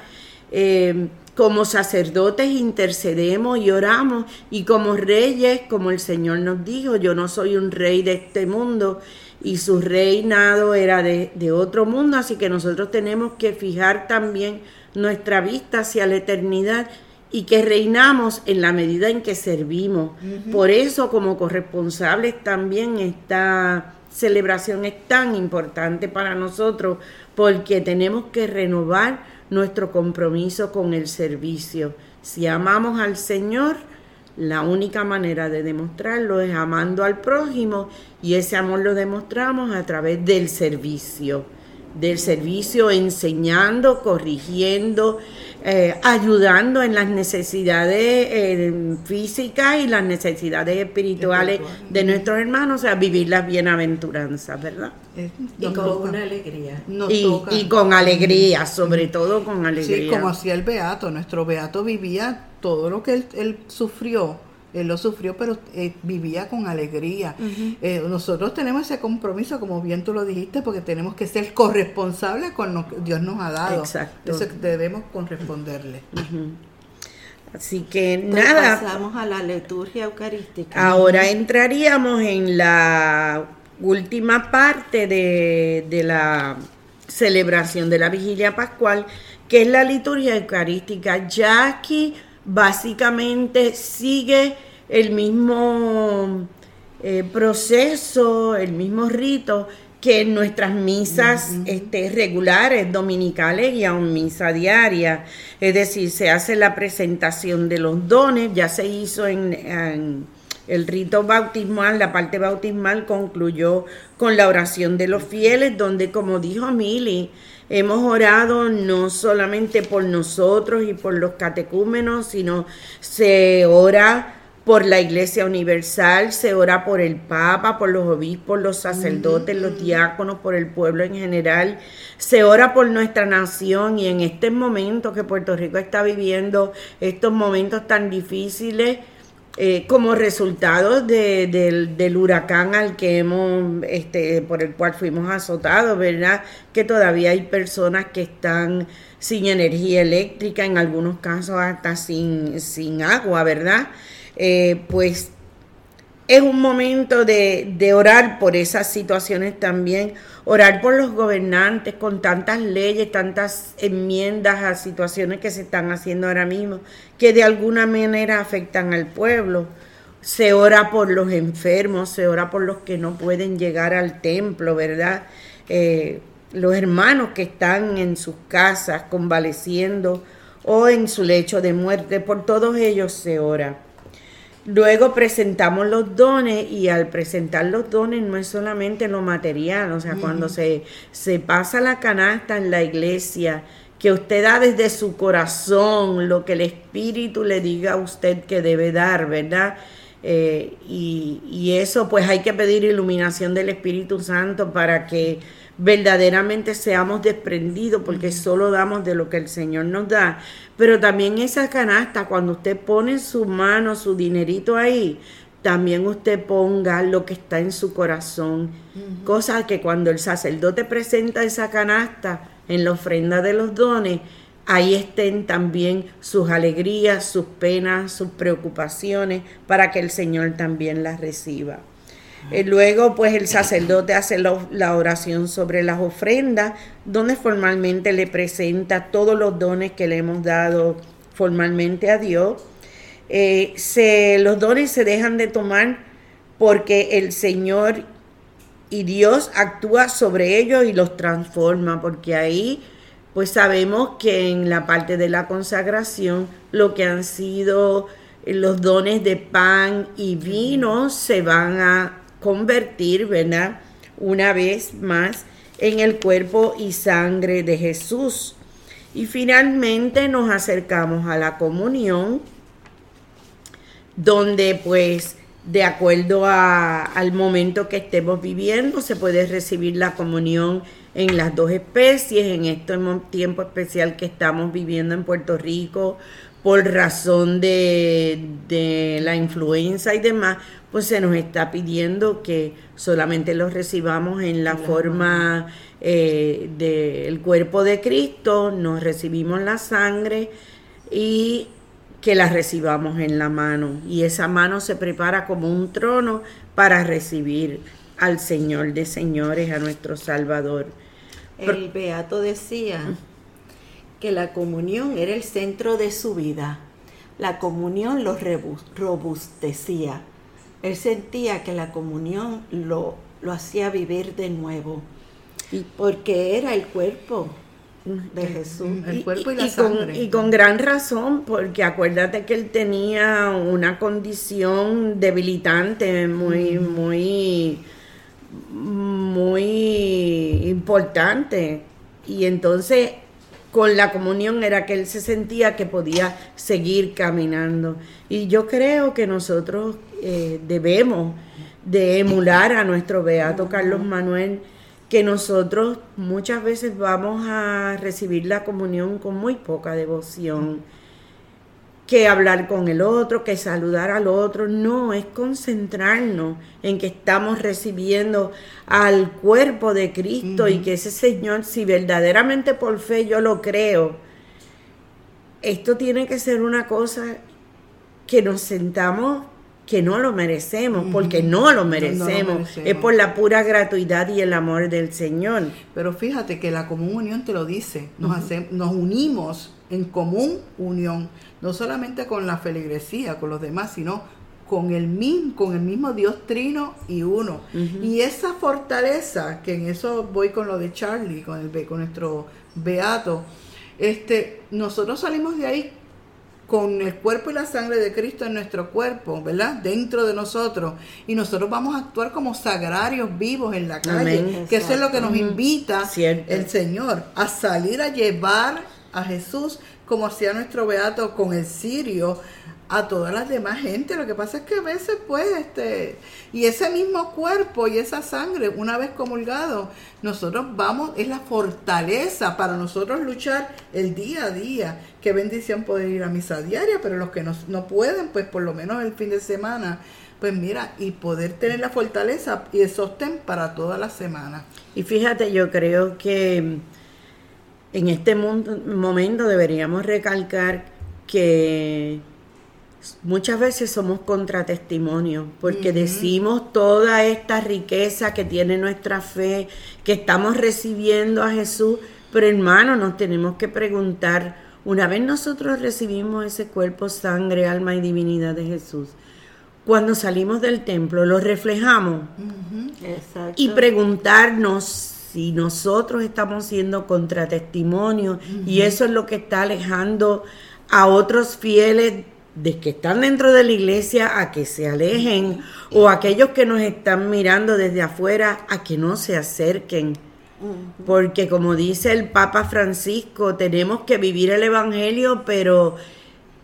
Eh, como sacerdotes intercedemos y oramos y como reyes, como el Señor nos dijo, yo no soy un rey de este mundo y su reinado era de, de otro mundo, así que nosotros tenemos que fijar también nuestra vista hacia la eternidad y que reinamos en la medida en que servimos. Por eso como corresponsables también esta celebración es tan importante para nosotros porque tenemos que renovar nuestro compromiso con el servicio. Si amamos al Señor, la única manera de demostrarlo es amando al prójimo y ese amor lo demostramos a través del servicio, del servicio enseñando, corrigiendo, eh, ayudando en las necesidades eh, físicas y las necesidades espirituales de nuestros hermanos, a vivir las bienaventuranzas, ¿verdad? Es- Y con toca. una alegría. Y con alegría, sobre todo con alegría. Sí, como hacía el Beato. Nuestro Beato vivía todo lo que él, él sufrió. Él lo sufrió, pero eh, vivía con alegría. Eh, nosotros tenemos ese compromiso, como bien tú lo dijiste, porque tenemos que ser corresponsables con lo que Dios nos ha dado. Exacto. Eso debemos corresponderle. Así que Pues nada, Pasamos a la liturgia eucarística. ahora entraríamos en la última parte de, de la celebración de la vigilia pascual, que es la liturgia eucarística. Ya aquí básicamente sigue el mismo eh, proceso, el mismo rito que en nuestras misas este, regulares, dominicales y aún misa diaria. Es decir, se hace la presentación de los dones, ya se hizo en, en el rito bautismal, la parte bautismal concluyó con la oración de los fieles, donde como dijo Mili, hemos orado no solamente por nosotros y por los catecúmenos, sino se ora por la Iglesia Universal, se ora por el Papa, por los obispos, los sacerdotes, los diáconos, por el pueblo en general, se ora por nuestra nación y en este momento que Puerto Rico está viviendo, estos momentos tan difíciles, eh, como resultado de- del, del huracán al que hemos, este, por el cual fuimos azotados, ¿verdad? Que todavía hay personas que están sin energía eléctrica, en algunos casos hasta sin, sin agua, ¿verdad? Eh, pues es un momento de, de orar por esas situaciones también, orar por los gobernantes con tantas leyes, tantas enmiendas a situaciones que se están haciendo ahora mismo, que de alguna manera afectan al pueblo. Se ora por los enfermos, se ora por los que no pueden llegar al templo, ¿verdad? Eh, los hermanos que están en sus casas convaleciendo o en su lecho de muerte, por todos ellos se ora. Luego presentamos los dones y al presentar los dones no es solamente lo material, o sea, cuando se, se pasa la canasta en la iglesia, que usted da desde su corazón lo que el Espíritu le diga a usted que debe dar, ¿verdad? Eh, y, y eso pues hay que pedir iluminación del Espíritu Santo para que verdaderamente seamos desprendidos, porque solo damos de lo que el Señor nos da. Pero también esa canasta, cuando usted pone en su mano su dinerito ahí, también usted ponga lo que está en su corazón. Cosa que cuando el sacerdote presenta esa canasta en la ofrenda de los dones, ahí estén también sus alegrías, sus penas, sus preocupaciones, para que el Señor también las reciba. Eh, luego, pues el sacerdote hace la oración sobre las ofrendas, donde formalmente le presenta todos los dones que le hemos dado formalmente a Dios. Eh, se, los dones se dejan de tomar porque el Señor y Dios actúa sobre ellos y los transforma, porque ahí pues sabemos que en la parte de la consagración lo que han sido los dones de pan y vino se van a convertir, ¿verdad? Una vez más en el cuerpo y sangre de Jesús. Y finalmente nos acercamos a la comunión, donde pues de acuerdo al momento que estemos viviendo se puede recibir la comunión en las dos especies, en este tiempo especial que estamos viviendo en Puerto Rico por razón de, de la influenza y demás, pues se nos está pidiendo que solamente los recibamos en la forma eh, del cuerpo de Cristo, nos recibimos la sangre y que la recibamos en la mano. Y esa mano se prepara como un trono para recibir al Señor de señores, a nuestro Salvador. El Beato decía que la comunión era el centro de su vida. La comunión los robustecía él sentía que la comunión lo, lo hacía vivir de nuevo, porque era el cuerpo de Jesús. El cuerpo y, la Con, y con gran razón, porque acuérdate que él tenía una condición debilitante muy, muy, muy importante. Y entonces con la comunión era que él se sentía que podía seguir caminando. Y yo creo que nosotros eh, debemos de emular a nuestro Beato Carlos Manuel, que nosotros muchas veces vamos a recibir la comunión con muy poca devoción que hablar con el otro, que saludar al otro. No, es concentrarnos en que estamos recibiendo al cuerpo de Cristo y que ese Señor, si verdaderamente por fe yo lo creo, esto tiene que ser una cosa que nos sentamos que no lo merecemos, porque no lo merecemos. Es por la pura gratuidad y el amor del Señor. Pero fíjate que la común unión te lo dice, nos, nos unimos en común unión, no solamente con la feligresía, con los demás, sino con el mismo, con el mismo Dios trino y uno. Y esa fortaleza, que en eso voy con lo de Charlie, con el con nuestro beato, este, nosotros salimos de ahí con el cuerpo y la sangre de Cristo en nuestro cuerpo, ¿verdad? Dentro de nosotros. Y nosotros vamos a actuar como sagrarios vivos en la calle, que eso es lo que nos invita el Señor, a salir a llevar a Jesús, como hacía nuestro beato con el sirio, a todas las demás gente. Lo que pasa es que a veces, pues, este, y ese mismo cuerpo y esa sangre, una vez comulgado, nosotros vamos, es la fortaleza para nosotros luchar el día a día. Qué bendición poder ir a misa diaria, pero los que no, no pueden, pues por lo menos el fin de semana, pues mira, y poder tener la fortaleza y el sostén para toda la semana. Y fíjate, yo creo que en este momento deberíamos recalcar que muchas veces somos contratestimonios porque decimos toda esta riqueza que tiene nuestra fe, que estamos recibiendo a Jesús, pero hermano, nos tenemos que preguntar, una vez nosotros recibimos ese cuerpo, sangre, alma y divinidad de Jesús, cuando salimos del templo lo reflejamos y preguntarnos si nosotros estamos siendo contratestimonios y eso es lo que está alejando a otros fieles de que están dentro de la iglesia a que se alejen o aquellos que nos están mirando desde afuera a que no se acerquen. Porque como dice el Papa Francisco, tenemos que vivir el Evangelio, pero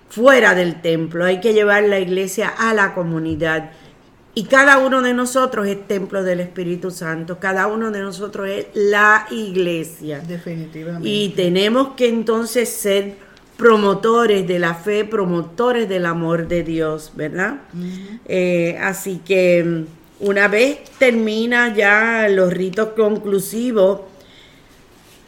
fuera del templo. Hay que llevar la iglesia a la comunidad. Y cada uno de nosotros es templo del Espíritu Santo. Cada uno de nosotros es la iglesia. Definitivamente. Y tenemos que entonces ser promotores de la fe, promotores del amor de Dios, ¿verdad? Eh, así que mm, una vez termina ya los ritos conclusivos,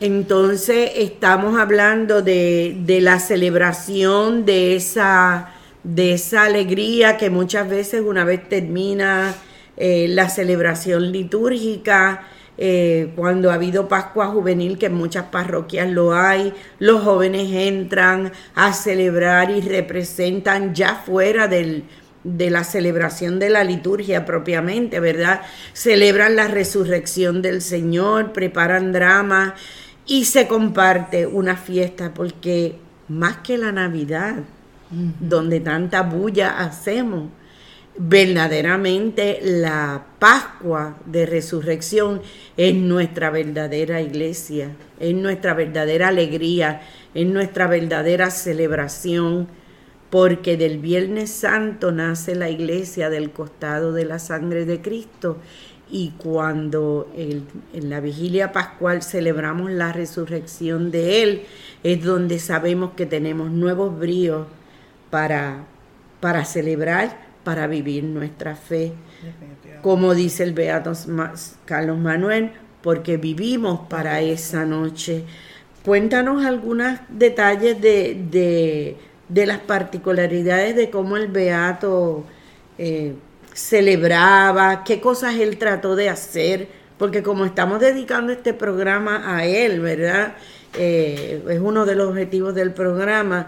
entonces estamos hablando de, de la celebración de esa, de esa alegría que muchas veces una vez termina eh, la celebración litúrgica, eh, cuando ha habido Pascua Juvenil, que en muchas parroquias lo hay, los jóvenes entran a celebrar y representan ya fuera del, de la celebración de la liturgia propiamente, ¿verdad? Celebran la resurrección del Señor, preparan drama y se comparte una fiesta, porque más que la Navidad, donde tanta bulla hacemos, verdaderamente la Pascua de resurrección es nuestra verdadera iglesia, es nuestra verdadera alegría, es nuestra verdadera celebración, porque del Viernes Santo nace la iglesia del costado de la sangre de Cristo. Y cuando en la vigilia pascual celebramos la resurrección de Él, es donde sabemos que tenemos nuevos bríos para, para celebrar, para vivir nuestra fe. Como dice el Beato Carlos Manuel, porque vivimos para esa noche. Cuéntanos algunos detalles de, de- de las particularidades de cómo el Beato eh, celebraba, qué cosas él trató de hacer, porque como estamos dedicando este programa a él, ¿verdad? Eh, es uno de los objetivos del programa.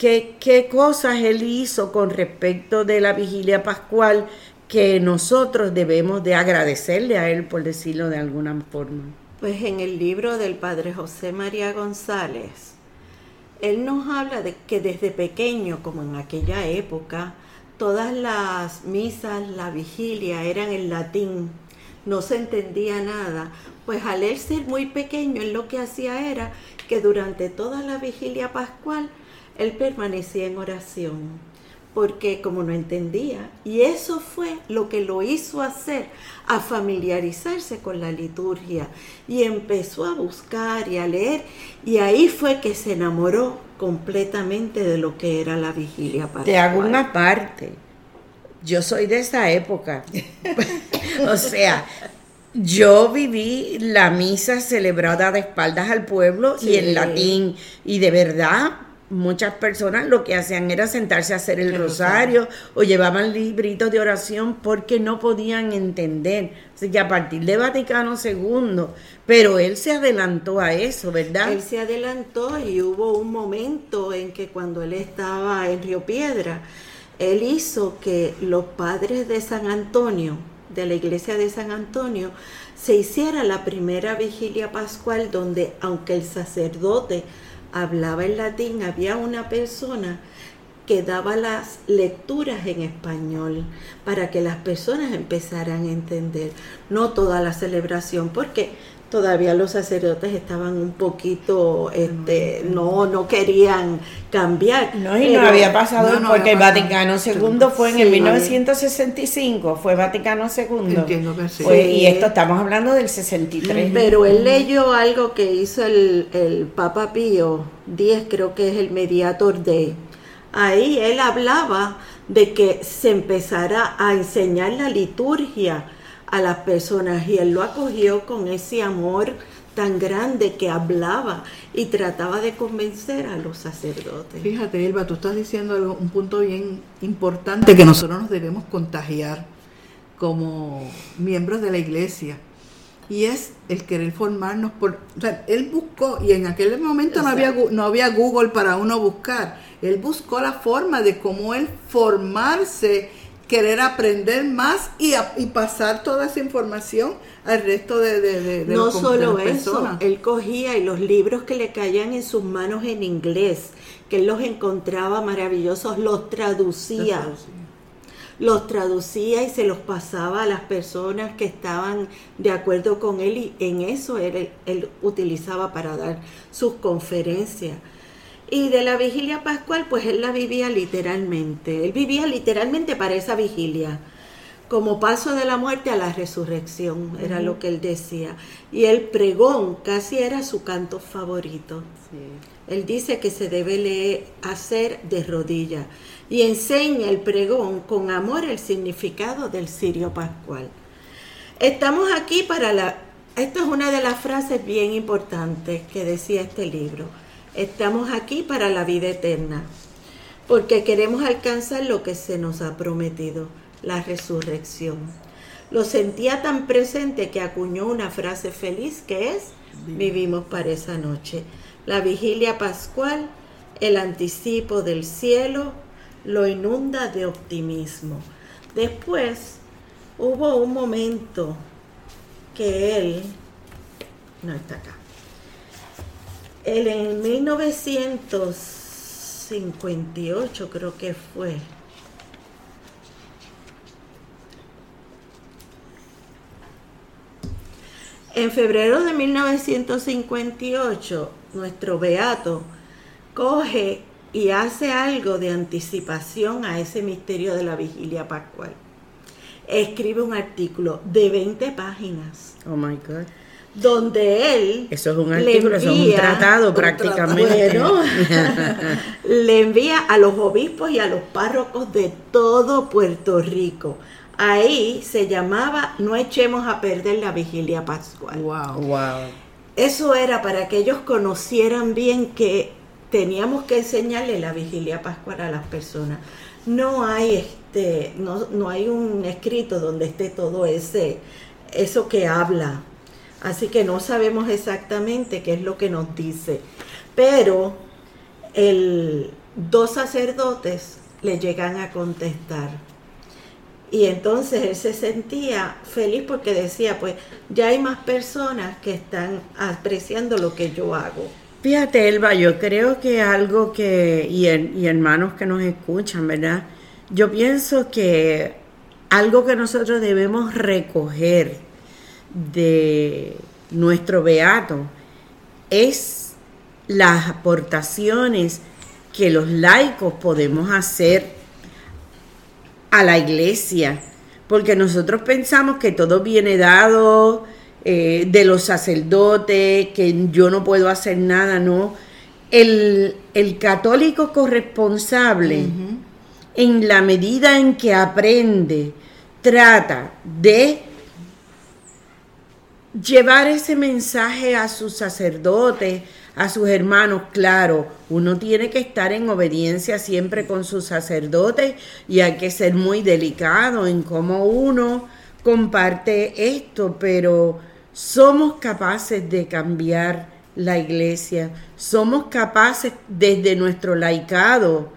¿Qué, ¿Qué cosas él hizo con respecto de la vigilia pascual que nosotros debemos de agradecerle a él, por decirlo de alguna forma? Pues en el libro del padre José María González, él nos habla de que desde pequeño, como en aquella época, todas las misas, la vigilia eran en latín, no se entendía nada. Pues al él ser muy pequeño, él lo que hacía era que durante toda la vigilia pascual, él permanecía en oración porque como no entendía, y eso fue lo que lo hizo hacer, a familiarizarse con la liturgia, y empezó a buscar y a leer, y ahí fue que se enamoró completamente de lo que era la vigilia pascual. Te hago una parte. Yo soy de esa época. o sea, yo viví la misa celebrada de espaldas al pueblo y en latín. Y de verdad, muchas personas lo que hacían era sentarse a hacer el, El rosario, o llevaban libritos de oración porque no podían entender. Así que a partir de Vaticano II, pero él se adelantó a eso, ¿verdad? Él se adelantó y hubo un momento en que cuando él estaba en Río Piedra, él hizo que los padres de San Antonio, de la iglesia de San Antonio, se hiciera la primera vigilia pascual donde, aunque el sacerdote hablaba en latín, había una persona que daba las lecturas en español para que las personas empezaran a entender, no toda la celebración, porque todavía los sacerdotes estaban un poquito, este, no, no querían cambiar. No, y pero- no había pasado no, no porque el Vaticano. II fue en el Sí. 1965, fue Vaticano II. Entiendo que sí. Fue- y esto estamos hablando del 63. Pero él leyó algo que hizo el, el Papa Pío X, creo que es el Mediator de. Ahí él hablaba de que se empezara a enseñar la liturgia a las personas y él lo acogió con ese amor tan grande que hablaba y trataba de convencer a los sacerdotes. Fíjate, Elba, tú estás diciendo algo- un punto bien importante que nosotros nos debemos contagiar como miembros de la iglesia. Y es el querer formarnos por... O sea, él buscó, y en aquel momento no había, no había Google para uno buscar, él buscó la forma de cómo él formarse querer aprender más y, a- y pasar toda esa información al resto de, de, de- de no los- solo las eso, él cogía y los libros que le caían en sus manos en inglés, que él los encontraba maravillosos, los traducía. los traducía y se los pasaba a las personas que estaban de acuerdo con él y en eso él, él utilizaba para dar sus conferencias. Y de la vigilia pascual, pues él la vivía literalmente. Él vivía literalmente para esa vigilia, como paso de la muerte a la resurrección, era lo que él decía. Y el pregón casi era su canto favorito. Él dice que se debe leer, hacer de rodillas y enseña el pregón con amor el significado del cirio pascual. Estamos aquí para la... Esta es una de las frases bien importantes que decía este libro. Estamos aquí para la vida eterna, porque queremos alcanzar lo que se nos ha prometido, la resurrección. Lo sentía tan presente que acuñó una frase feliz que es, vivimos para esa noche. La vigilia pascual, el anticipo del cielo, lo inunda de optimismo. Después hubo un momento que él, no está acá, él en 1958 creo que fue, En febrero de 1958, nuestro Beato coge y hace algo de anticipación a ese misterio de la vigilia pascual. Escribe un artículo de 20 páginas Oh my God. Donde él Eso es un le artículo, eso es un envía- tratado un prácticamente. Bueno, le envía a los obispos y a los párrocos de todo Puerto Rico. Ahí se llamaba No echemos a perder la vigilia pascual. Wow. wow. Eso era para que ellos conocieran bien que teníamos que enseñarle la vigilia pascual a las personas. No hay este, no, no hay un escrito donde esté todo ese, eso que habla. Así que no sabemos exactamente qué es lo que nos dice. Pero el, dos sacerdotes le llegan a contestar. Y entonces él se sentía feliz porque decía, pues ya hay más personas que están apreciando lo que yo hago. Fíjate, Elba, yo creo que algo que, y, y hermanos que nos escuchan, ¿verdad? Yo pienso que algo que nosotros debemos recoger de nuestro beato es las aportaciones que los laicos podemos hacer a la iglesia, porque nosotros pensamos que todo viene dado eh, de los sacerdotes, que yo no puedo hacer nada, no. El, el católico corresponsable, en la medida en que aprende, trata de llevar ese mensaje a sus sacerdotes, a sus hermanos, claro, uno tiene que estar en obediencia siempre con sus sacerdotes y hay que ser muy delicado en cómo uno comparte esto, pero somos capaces de cambiar la iglesia, somos capaces desde nuestro laicado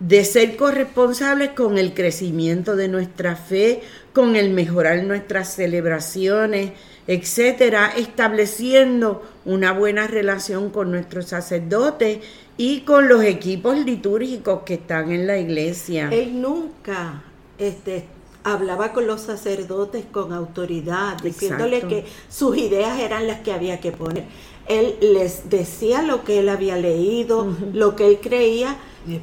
de ser corresponsables con el crecimiento de nuestra fe, con el mejorar nuestras celebraciones, etcétera, estableciendo una buena relación con nuestros sacerdotes y con los equipos litúrgicos que están en la iglesia. Él nunca este, hablaba con los sacerdotes con autoridad, diciéndole Exacto. que sus ideas eran las que había que poner. Él les decía lo que él había leído, lo que él creía,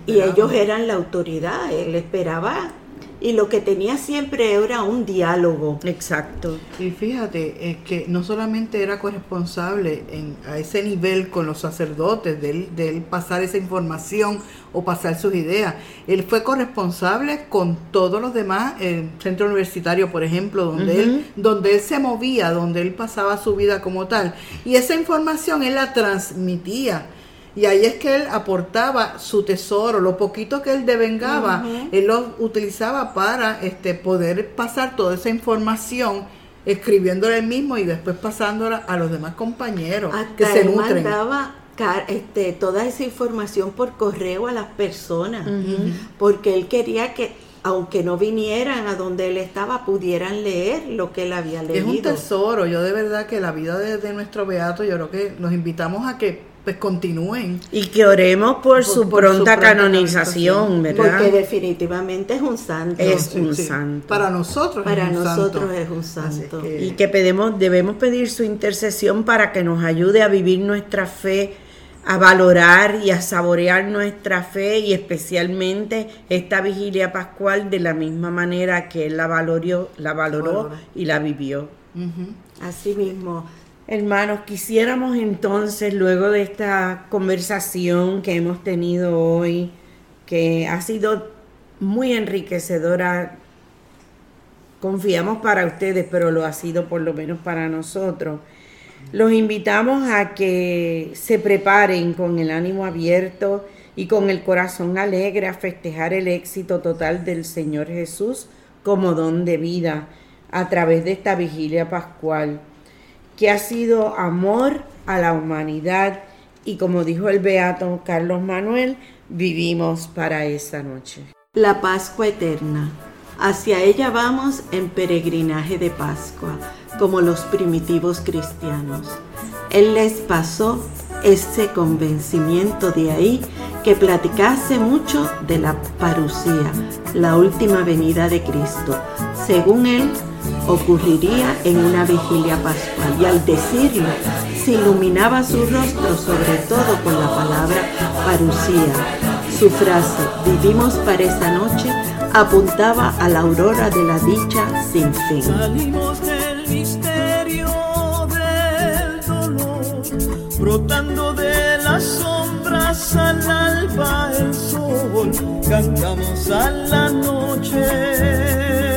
Y ellos eran la autoridad. Él esperaba. Y lo que tenía siempre era un diálogo. Exacto. Y fíjate, es que no solamente era corresponsable en, a ese nivel con los sacerdotes, de él, de él pasar esa información o pasar sus ideas, él fue corresponsable con todos los demás, el centro universitario, por ejemplo, donde, él, donde él se movía, donde él pasaba su vida como tal. Y esa información él la transmitía. Y ahí es que él aportaba su tesoro, lo poquito que él devengaba, él lo utilizaba para este, poder pasar toda esa información, escribiéndola él mismo y después pasándola a los demás compañeros que se él nutren. mandaba este, toda esa información por correo a las personas, porque él quería que aunque no vinieran a donde él estaba, pudieran leer lo que él había leído. Es un tesoro, yo de verdad que la vida de, de nuestro beato, yo creo que nos invitamos a que pues continúen. Y que oremos por, Por- su por su pronta canonización, canonización. ¿verdad? Porque definitivamente es un santo. Es un sí. santo. Para nosotros Para es un nosotros santo. es un santo. que- Y que pedimos, debemos pedir su intercesión para que nos ayude a vivir nuestra fe, a valorar y a saborear nuestra fe y especialmente esta vigilia pascual de la misma manera que él la valoró, la valoró y la vivió. Así mismo. Hermanos, quisiéramos entonces, luego de esta conversación que hemos tenido hoy, que ha sido muy enriquecedora, confiamos para ustedes, pero lo ha sido por lo menos para nosotros, los invitamos a que se preparen con el ánimo abierto y con el corazón alegre a festejar el éxito total del Señor Jesús como don de vida a través de esta vigilia pascual que ha sido amor a la humanidad y como dijo el beato Carlos Manuel, vivimos para esa noche. La Pascua Eterna. Hacia ella vamos en peregrinaje de Pascua, como los primitivos cristianos. Él les pasó ese convencimiento de ahí que platicase mucho de la parucía, la última venida de Cristo. Según él, ocurriría en una vigilia pascual y al decirlo se iluminaba su rostro sobre todo con la palabra parucía. Su frase, vivimos para esa noche, apuntaba a la aurora de la dicha sin fin. Salimos del misterio del dolor, brotando de las sombras al alba el sol, cantamos a la noche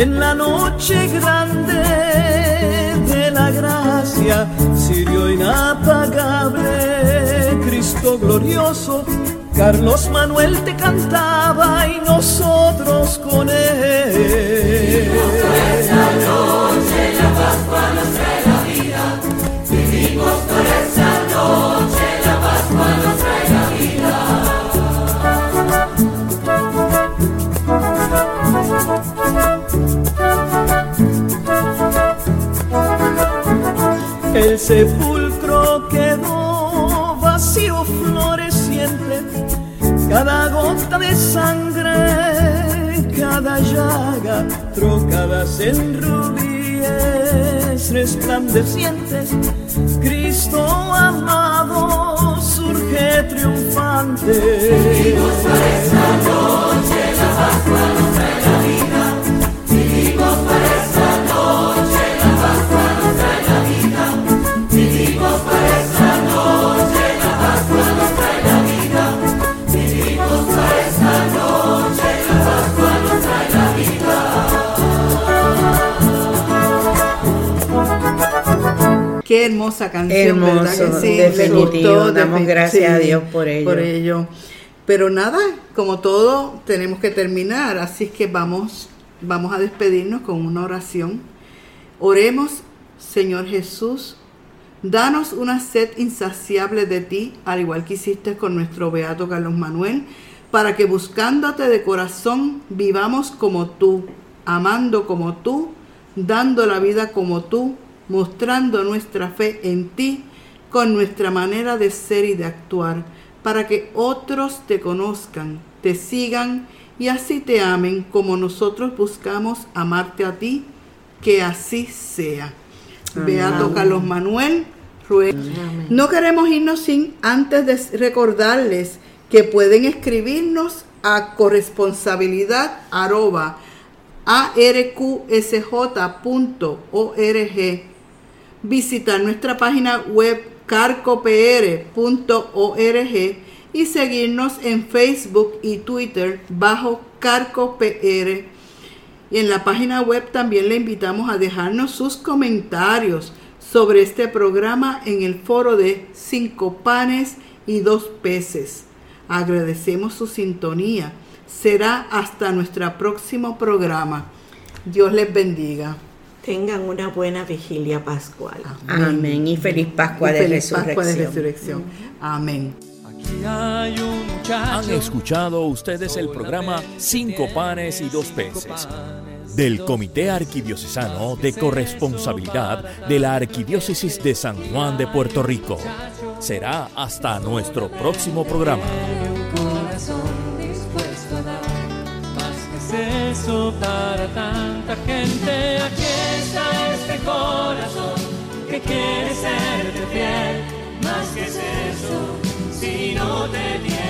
en la noche grande de la gracia sirio inapagable Cristo glorioso Carlos Manuel te cantaba y nosotros con él El sepulcro quedó vacío, floreciente, cada gota de sangre, cada llaga, trocadas en rubíes resplandecientes. Cristo amado surge triunfante. Qué hermosa canción, ¿verdad que Hermoso, sí? definitivo. Gustó, Damos gracias a Dios por ello. Por ello. Pero nada, como todo, tenemos que terminar, así es que vamos, vamos a despedirnos con una oración. Oremos, Señor Jesús, danos una sed insaciable de ti, al igual que hiciste con nuestro beato Carlos Manuel, para que buscándote de corazón vivamos como tú, amando como tú, dando la vida como tú, mostrando nuestra fe en ti con nuestra manera de ser y de actuar, para que otros te conozcan, te sigan y así te amen como nosotros buscamos amarte a ti, que así sea. Beato Carlos Manuel, ruega. No queremos irnos sin antes de recordarles que pueden escribirnos a corresponsabilidad arroba arqsj.org, visitar nuestra página web carcopr.org y seguirnos en Facebook y Twitter bajo Carco PR. Y en la página web también le invitamos a dejarnos sus comentarios sobre este programa en el foro de Cinco Panes y Dos Peces. Agradecemos su sintonía. Será hasta nuestro próximo programa. Dios les bendiga. Tengan una buena vigilia pascual. Amén. Y feliz Pascua, Y de, feliz resurrección. Pascua de resurrección. Amén. Aquí hay un muchacho. Han escuchado ustedes el programa Cinco Panes y Dos Peces del Comité Arquidiocesano de Corresponsabilidad de la Arquidiócesis de San Juan de Puerto Rico. Será hasta nuestro próximo programa. un corazón dispuesto a dar más que es eso para tanta gente, aquí está este corazón que quiere serte fiel. Más que es eso, si no te tienes.